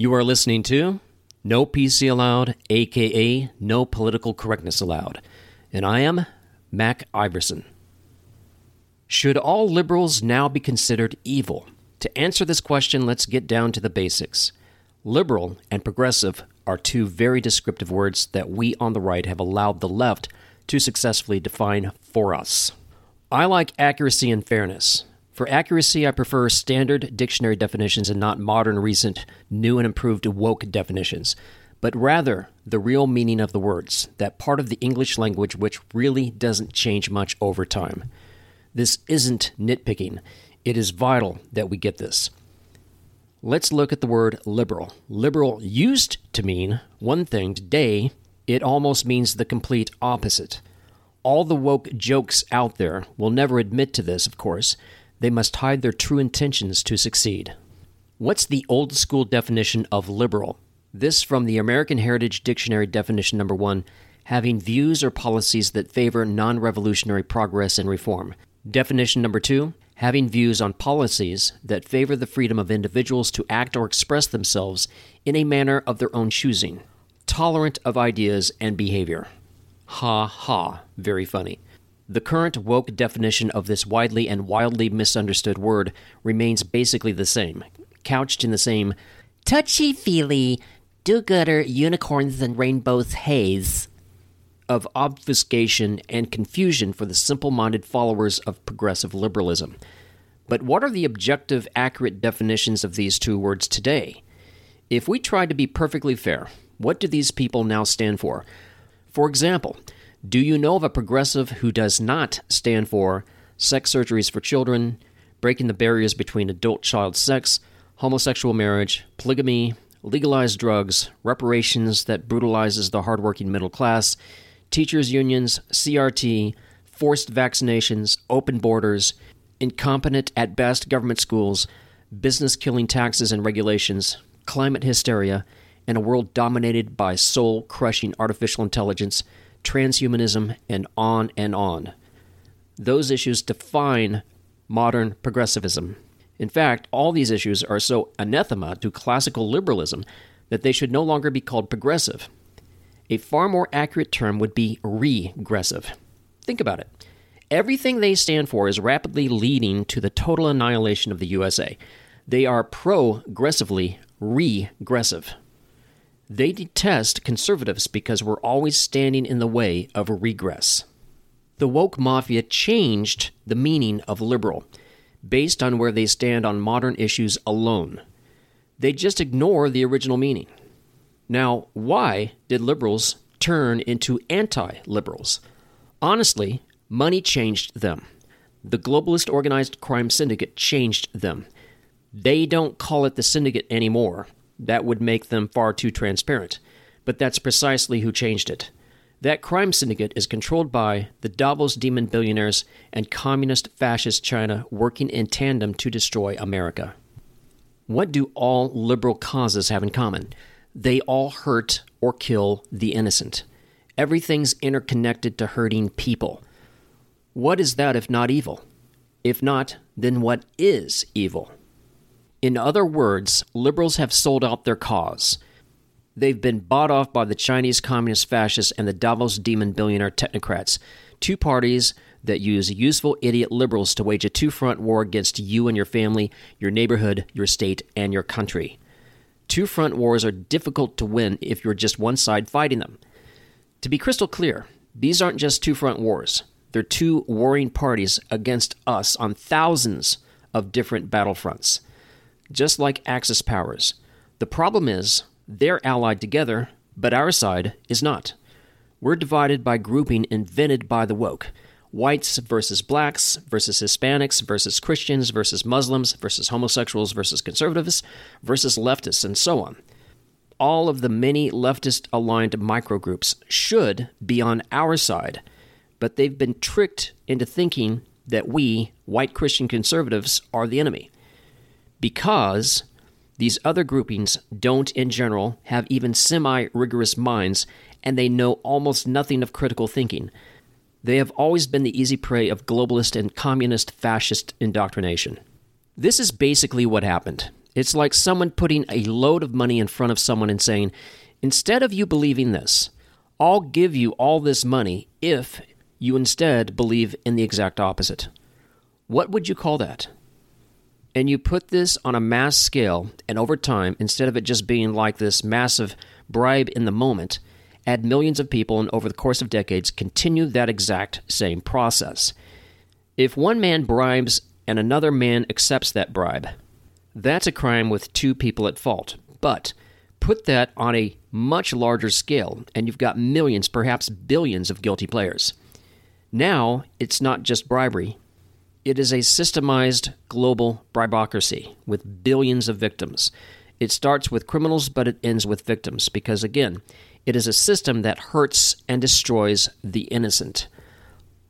You are listening to No PC Allowed, aka No Political Correctness Allowed. And I am Mac Iverson. Should all liberals now be considered evil? To answer this question, let's get down to the basics. Liberal and progressive are two very descriptive words that we on the right have allowed the left to successfully define for us. I like accuracy and fairness. For accuracy, I prefer standard dictionary definitions and not modern, recent, new, and improved woke definitions, but rather the real meaning of the words, that part of the English language which really doesn't change much over time. This isn't nitpicking, it is vital that we get this. Let's look at the word liberal. Liberal used to mean one thing. Today, it almost means the complete opposite. All the woke jokes out there will never admit to this, of course. They must hide their true intentions to succeed. What's the old school definition of liberal? This from the American Heritage Dictionary definition number one having views or policies that favor non revolutionary progress and reform. Definition number two having views on policies that favor the freedom of individuals to act or express themselves in a manner of their own choosing, tolerant of ideas and behavior. Ha ha, very funny. The current woke definition of this widely and wildly misunderstood word remains basically the same, couched in the same touchy feely, do gooder unicorns and rainbows haze of obfuscation and confusion for the simple minded followers of progressive liberalism. But what are the objective, accurate definitions of these two words today? If we try to be perfectly fair, what do these people now stand for? For example, do you know of a progressive who does not stand for sex surgeries for children, breaking the barriers between adult child sex, homosexual marriage, polygamy, legalized drugs, reparations that brutalizes the hardworking middle class, teachers' unions, CRT, forced vaccinations, open borders, incompetent at best government schools, business killing taxes and regulations, climate hysteria, and a world dominated by soul crushing artificial intelligence, transhumanism, and on and on. Those issues define modern progressivism. In fact, all these issues are so anathema to classical liberalism that they should no longer be called progressive. A far more accurate term would be regressive. Think about it. Everything they stand for is rapidly leading to the total annihilation of the USA. They are progressively regressive. They detest conservatives because we're always standing in the way of a regress. The woke mafia changed the meaning of liberal based on where they stand on modern issues alone. They just ignore the original meaning. Now, why did liberals turn into anti liberals? Honestly, money changed them. The globalist organized crime syndicate changed them. They don't call it the syndicate anymore. That would make them far too transparent. But that's precisely who changed it. That crime syndicate is controlled by the Davos demon billionaires and communist fascist China working in tandem to destroy America. What do all liberal causes have in common? they all hurt or kill the innocent. Everything's interconnected to hurting people. What is that if not evil? If not, then what is evil? In other words, liberals have sold out their cause. They've been bought off by the Chinese Communist fascists and the Davos demon billionaire technocrats, two parties that use useful idiot liberals to wage a two front war against you and your family, your neighborhood, your state, and your country. Two front wars are difficult to win if you're just one side fighting them. To be crystal clear, these aren't just two front wars. They're two warring parties against us on thousands of different battlefronts. Just like Axis powers. The problem is, they're allied together, but our side is not. We're divided by grouping invented by the woke whites versus blacks versus Hispanics versus Christians versus Muslims versus homosexuals versus conservatives versus leftists, and so on. All of the many leftist aligned microgroups should be on our side, but they've been tricked into thinking that we, white Christian conservatives, are the enemy. Because these other groupings don't, in general, have even semi rigorous minds and they know almost nothing of critical thinking they have always been the easy prey of globalist and communist fascist indoctrination. This is basically what happened. It's like someone putting a load of money in front of someone and saying, instead of you believing this, I'll give you all this money if you instead believe in the exact opposite. What would you call that? And you put this on a mass scale, and over time, instead of it just being like this massive bribe in the moment, add millions of people and over the course of decades continue that exact same process. If one man bribes and another man accepts that bribe, that's a crime with two people at fault. But put that on a much larger scale, and you've got millions, perhaps billions of guilty players. Now, it's not just bribery, it is a systemized global bribocracy with billions of victims. It starts with criminals, but it ends with victims because, again, it is a system that hurts and destroys the innocent.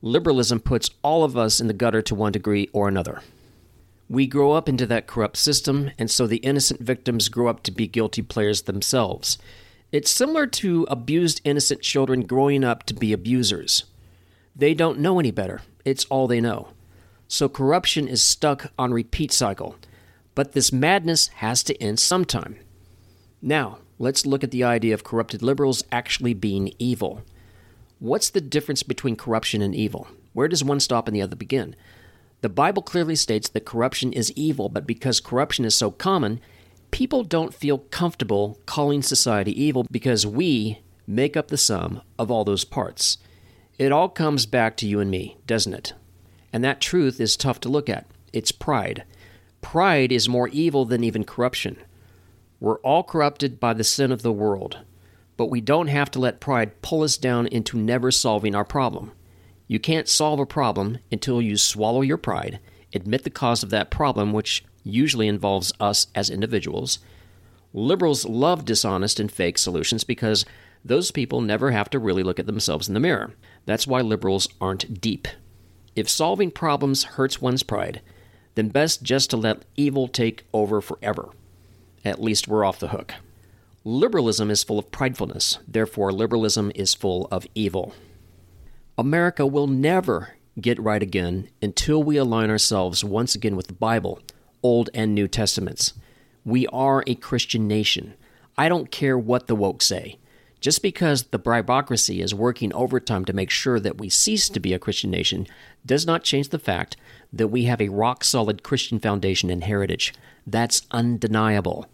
Liberalism puts all of us in the gutter to one degree or another. We grow up into that corrupt system, and so the innocent victims grow up to be guilty players themselves. It's similar to abused innocent children growing up to be abusers. They don't know any better, it's all they know. So corruption is stuck on repeat cycle. But this madness has to end sometime. Now, let's look at the idea of corrupted liberals actually being evil. What's the difference between corruption and evil? Where does one stop and the other begin? The Bible clearly states that corruption is evil, but because corruption is so common, people don't feel comfortable calling society evil because we make up the sum of all those parts. It all comes back to you and me, doesn't it? And that truth is tough to look at. It's pride. Pride is more evil than even corruption. We're all corrupted by the sin of the world, but we don't have to let pride pull us down into never solving our problem. You can't solve a problem until you swallow your pride, admit the cause of that problem, which usually involves us as individuals. Liberals love dishonest and fake solutions because those people never have to really look at themselves in the mirror. That's why liberals aren't deep. If solving problems hurts one's pride, then best just to let evil take over forever. At least we're off the hook. Liberalism is full of pridefulness, therefore, liberalism is full of evil. America will never get right again until we align ourselves once again with the Bible, Old and New Testaments. We are a Christian nation. I don't care what the woke say. Just because the bribocracy is working overtime to make sure that we cease to be a Christian nation does not change the fact that we have a rock solid Christian foundation and heritage. That's undeniable.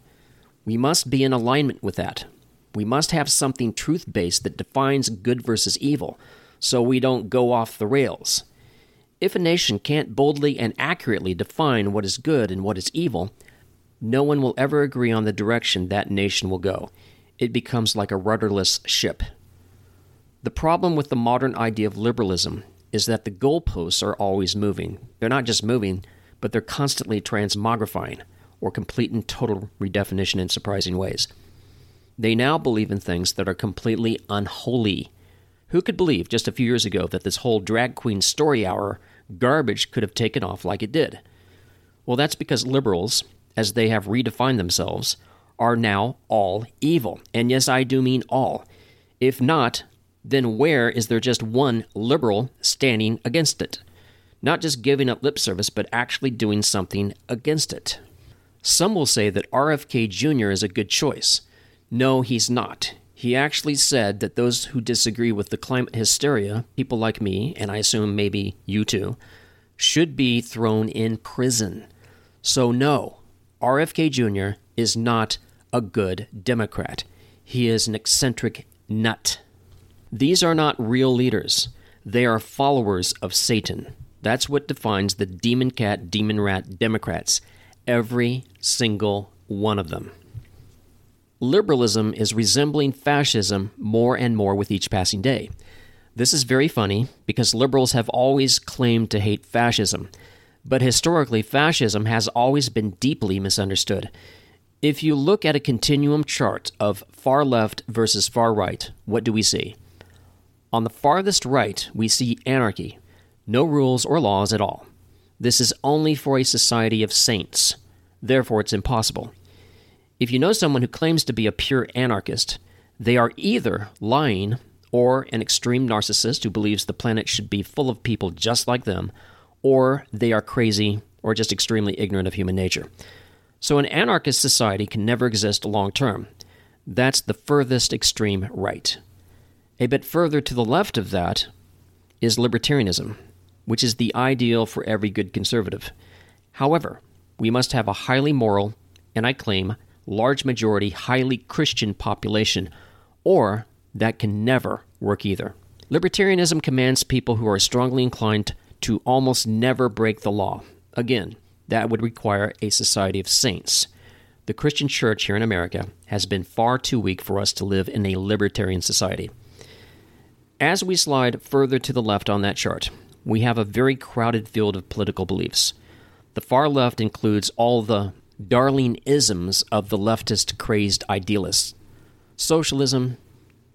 We must be in alignment with that. We must have something truth based that defines good versus evil so we don't go off the rails. If a nation can't boldly and accurately define what is good and what is evil, no one will ever agree on the direction that nation will go. It becomes like a rudderless ship. The problem with the modern idea of liberalism is that the goalposts are always moving. They're not just moving, but they're constantly transmogrifying, or complete and total redefinition in surprising ways. They now believe in things that are completely unholy who could believe just a few years ago that this whole drag queen story hour garbage could have taken off like it did? Well, that's because liberals, as they have redefined themselves, are now all evil. And yes, I do mean all. If not, then where is there just one liberal standing against it? Not just giving up lip service, but actually doing something against it. Some will say that RFK Jr. is a good choice. No, he's not. He actually said that those who disagree with the climate hysteria, people like me, and I assume maybe you too, should be thrown in prison. So, no, RFK Jr. is not a good Democrat. He is an eccentric nut. These are not real leaders, they are followers of Satan. That's what defines the demon cat, demon rat Democrats. Every single one of them liberalism is resembling fascism more and more with each passing day. This is very funny because liberals have always claimed to hate fascism, but historically, fascism has always been deeply misunderstood. If you look at a continuum chart of far left versus far right, what do we see? On the farthest right, we see anarchy, no rules or laws at all. This is only for a society of saints. Therefore, it's impossible. If you know someone who claims to be a pure anarchist, they are either lying or an extreme narcissist who believes the planet should be full of people just like them, or they are crazy or just extremely ignorant of human nature. So an anarchist society can never exist long term. That's the furthest extreme right. A bit further to the left of that is libertarianism, which is the ideal for every good conservative. However, we must have a highly moral, and I claim, large majority highly Christian population, or that can never work either. Libertarianism commands people who are strongly inclined to almost never break the law. Again, that would require a society of saints. The Christian church here in America has been far too weak for us to live in a libertarian society. As we slide further to the left on that chart, we have a very crowded field of political beliefs. The far left includes all the darling isms of the leftist crazed idealists socialism,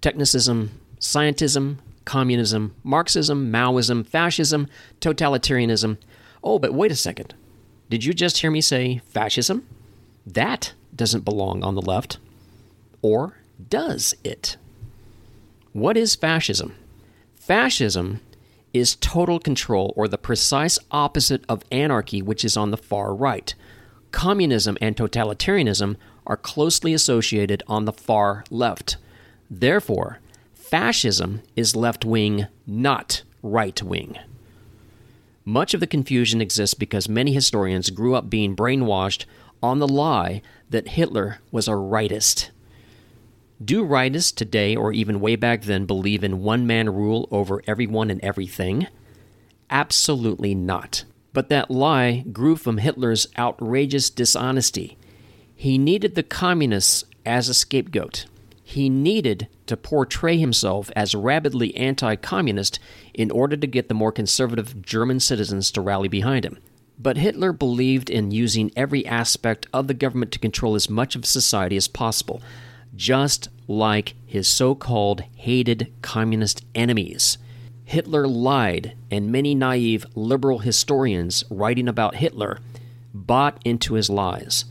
technicism, scientism, communism, Marxism, Maoism, fascism, totalitarianism. Oh, but wait a second. Did you just hear me say fascism? That doesn't belong on the left. Or does it? What is fascism? Fascism is total control, or the precise opposite of anarchy, which is on the far right. Communism and totalitarianism are closely associated on the far left. Therefore, fascism is left wing, not right wing. Much of the confusion exists because many historians grew up being brainwashed on the lie that Hitler was a rightist. Do rightists today, or even way back then, believe in one man rule over everyone and everything? Absolutely not. But that lie grew from Hitler's outrageous dishonesty. He needed the communists as a scapegoat. He needed to portray himself as rabidly anti communist in order to get the more conservative German citizens to rally behind him. But Hitler believed in using every aspect of the government to control as much of society as possible just like his so called hated communist enemies. Hitler lied, and many naive liberal historians writing about Hitler bought into his lies.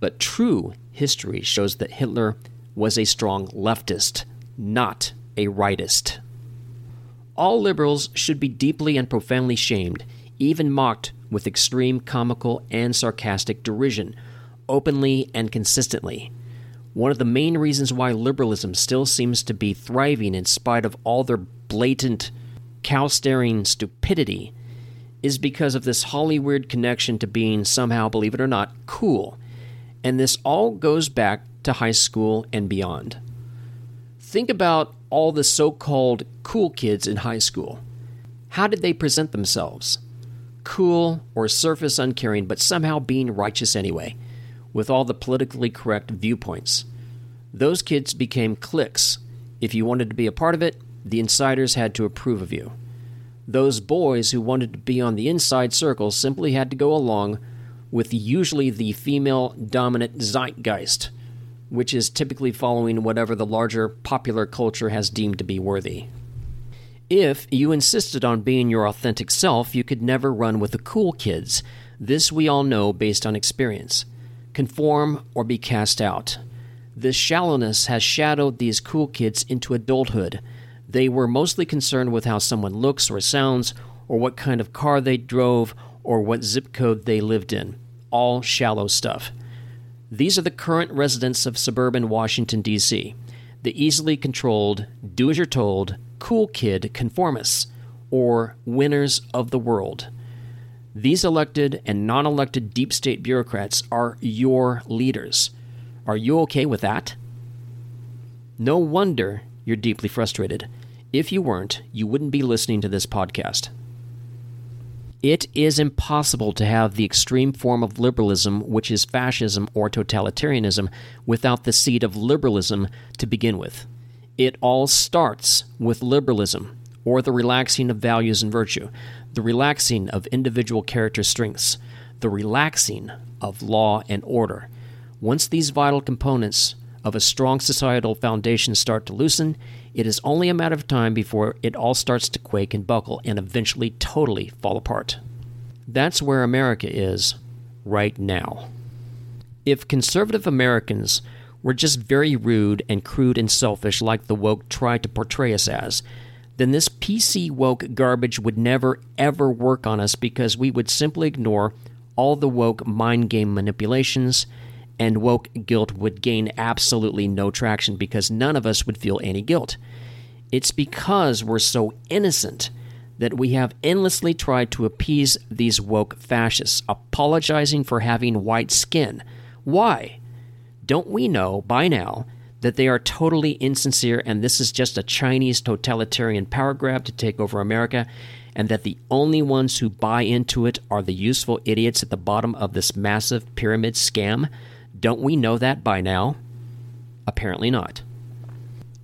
But true history shows that Hitler was a strong leftist, not a rightist. All liberals should be deeply and profoundly shamed, even mocked with extreme comical and sarcastic derision, openly and consistently. One of the main reasons why liberalism still seems to be thriving in spite of all their blatant, cow staring stupidity is because of this Hollywood connection to being somehow, believe it or not, cool. And this all goes back to high school and beyond. Think about all the so called cool kids in high school. How did they present themselves? Cool or surface uncaring, but somehow being righteous anyway with all the politically correct viewpoints. Those kids became cliques. If you wanted to be a part of it, the insiders had to approve of you. Those boys who wanted to be on the inside circle simply had to go along with usually the female dominant zeitgeist, which is typically following whatever the larger popular culture has deemed to be worthy. If you insisted on being your authentic self, you could never run with the cool kids. This we all know based on experience conform, or be cast out. This shallowness has shadowed these cool kids into adulthood. They were mostly concerned with how someone looks or sounds, or what kind of car they drove, or what zip code they lived in. All shallow stuff. These are the current residents of suburban Washington, D.C., the easily controlled, do as you're told, cool kid conformists, or winners of the world. These elected and non elected deep state bureaucrats are your leaders. Are you okay with that? No wonder you're deeply frustrated. If you weren't, you wouldn't be listening to this podcast. It is impossible to have the extreme form of liberalism, which is fascism or totalitarianism, without the seed of liberalism to begin with. It all starts with liberalism, or the relaxing of values and virtue the relaxing of individual character strengths, the relaxing of law and order. Once these vital components of a strong societal foundation start to loosen, it is only a matter of time before it all starts to quake and buckle and eventually totally fall apart. That's where America is right now. If conservative Americans were just very rude and crude and selfish like the woke try to portray us as, then this PC woke garbage would never ever work on us because we would simply ignore all the woke mind game manipulations, and woke guilt would gain absolutely no traction because none of us would feel any guilt. It's because we're so innocent that we have endlessly tried to appease these woke fascists, apologizing for having white skin. Why? Don't we know by now that they are totally insincere and this is just a Chinese totalitarian power grab to take over America, and that the only ones who buy into it are the useful idiots at the bottom of this massive pyramid scam? Don't we know that by now? Apparently not.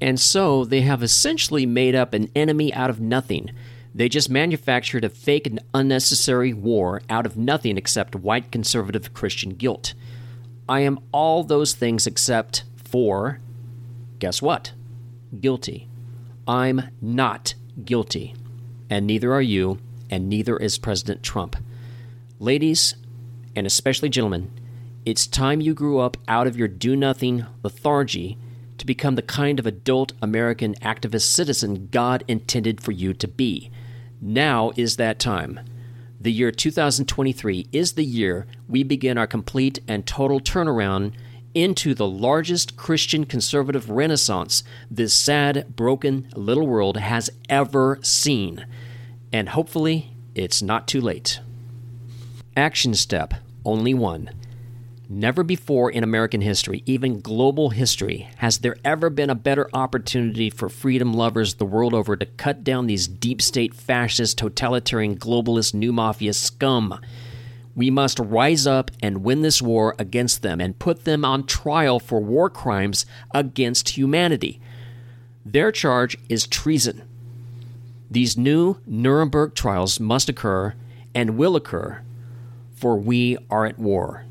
And so they have essentially made up an enemy out of nothing. They just manufactured a fake and unnecessary war out of nothing except white conservative Christian guilt. I am all those things except for, guess what? Guilty. I'm not guilty. And neither are you, and neither is President Trump. Ladies, and especially gentlemen, it's time you grew up out of your do nothing lethargy to become the kind of adult American activist citizen God intended for you to be. Now is that time. The year 2023 is the year we begin our complete and total turnaround into the largest Christian conservative renaissance this sad, broken little world has ever seen. And hopefully, it's not too late. Action step only one. Never before in American history, even global history, has there ever been a better opportunity for freedom lovers the world over to cut down these deep state fascist, totalitarian, globalist, new mafia scum. We must rise up and win this war against them and put them on trial for war crimes against humanity. Their charge is treason. These new Nuremberg trials must occur and will occur, for we are at war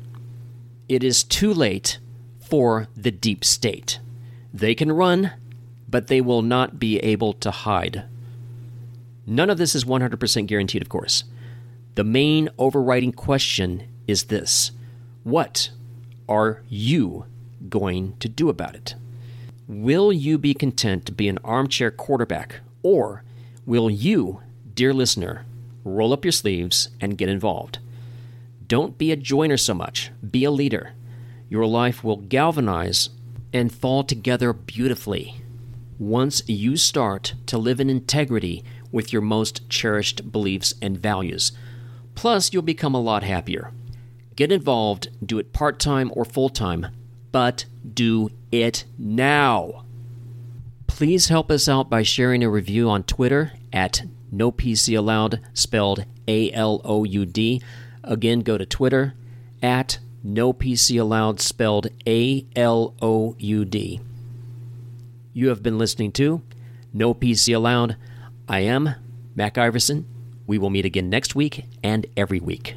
it is too late for the deep state. They can run, but they will not be able to hide. None of this is 100% guaranteed, of course. The main overriding question is this What are you going to do about it? Will you be content to be an armchair quarterback, or will you, dear listener, roll up your sleeves and get involved? Don't be a joiner so much, be a leader. Your life will galvanize and fall together beautifully once you start to live in integrity with your most cherished beliefs and values. Plus, you'll become a lot happier. Get involved, do it part time or full time, but do it now. Please help us out by sharing a review on Twitter at NoPCAloud, spelled A L O U D. Again, go to Twitter at no PC allowed, spelled A L O U D. You have been listening to No PC Allowed. I am Mac Iverson. We will meet again next week and every week.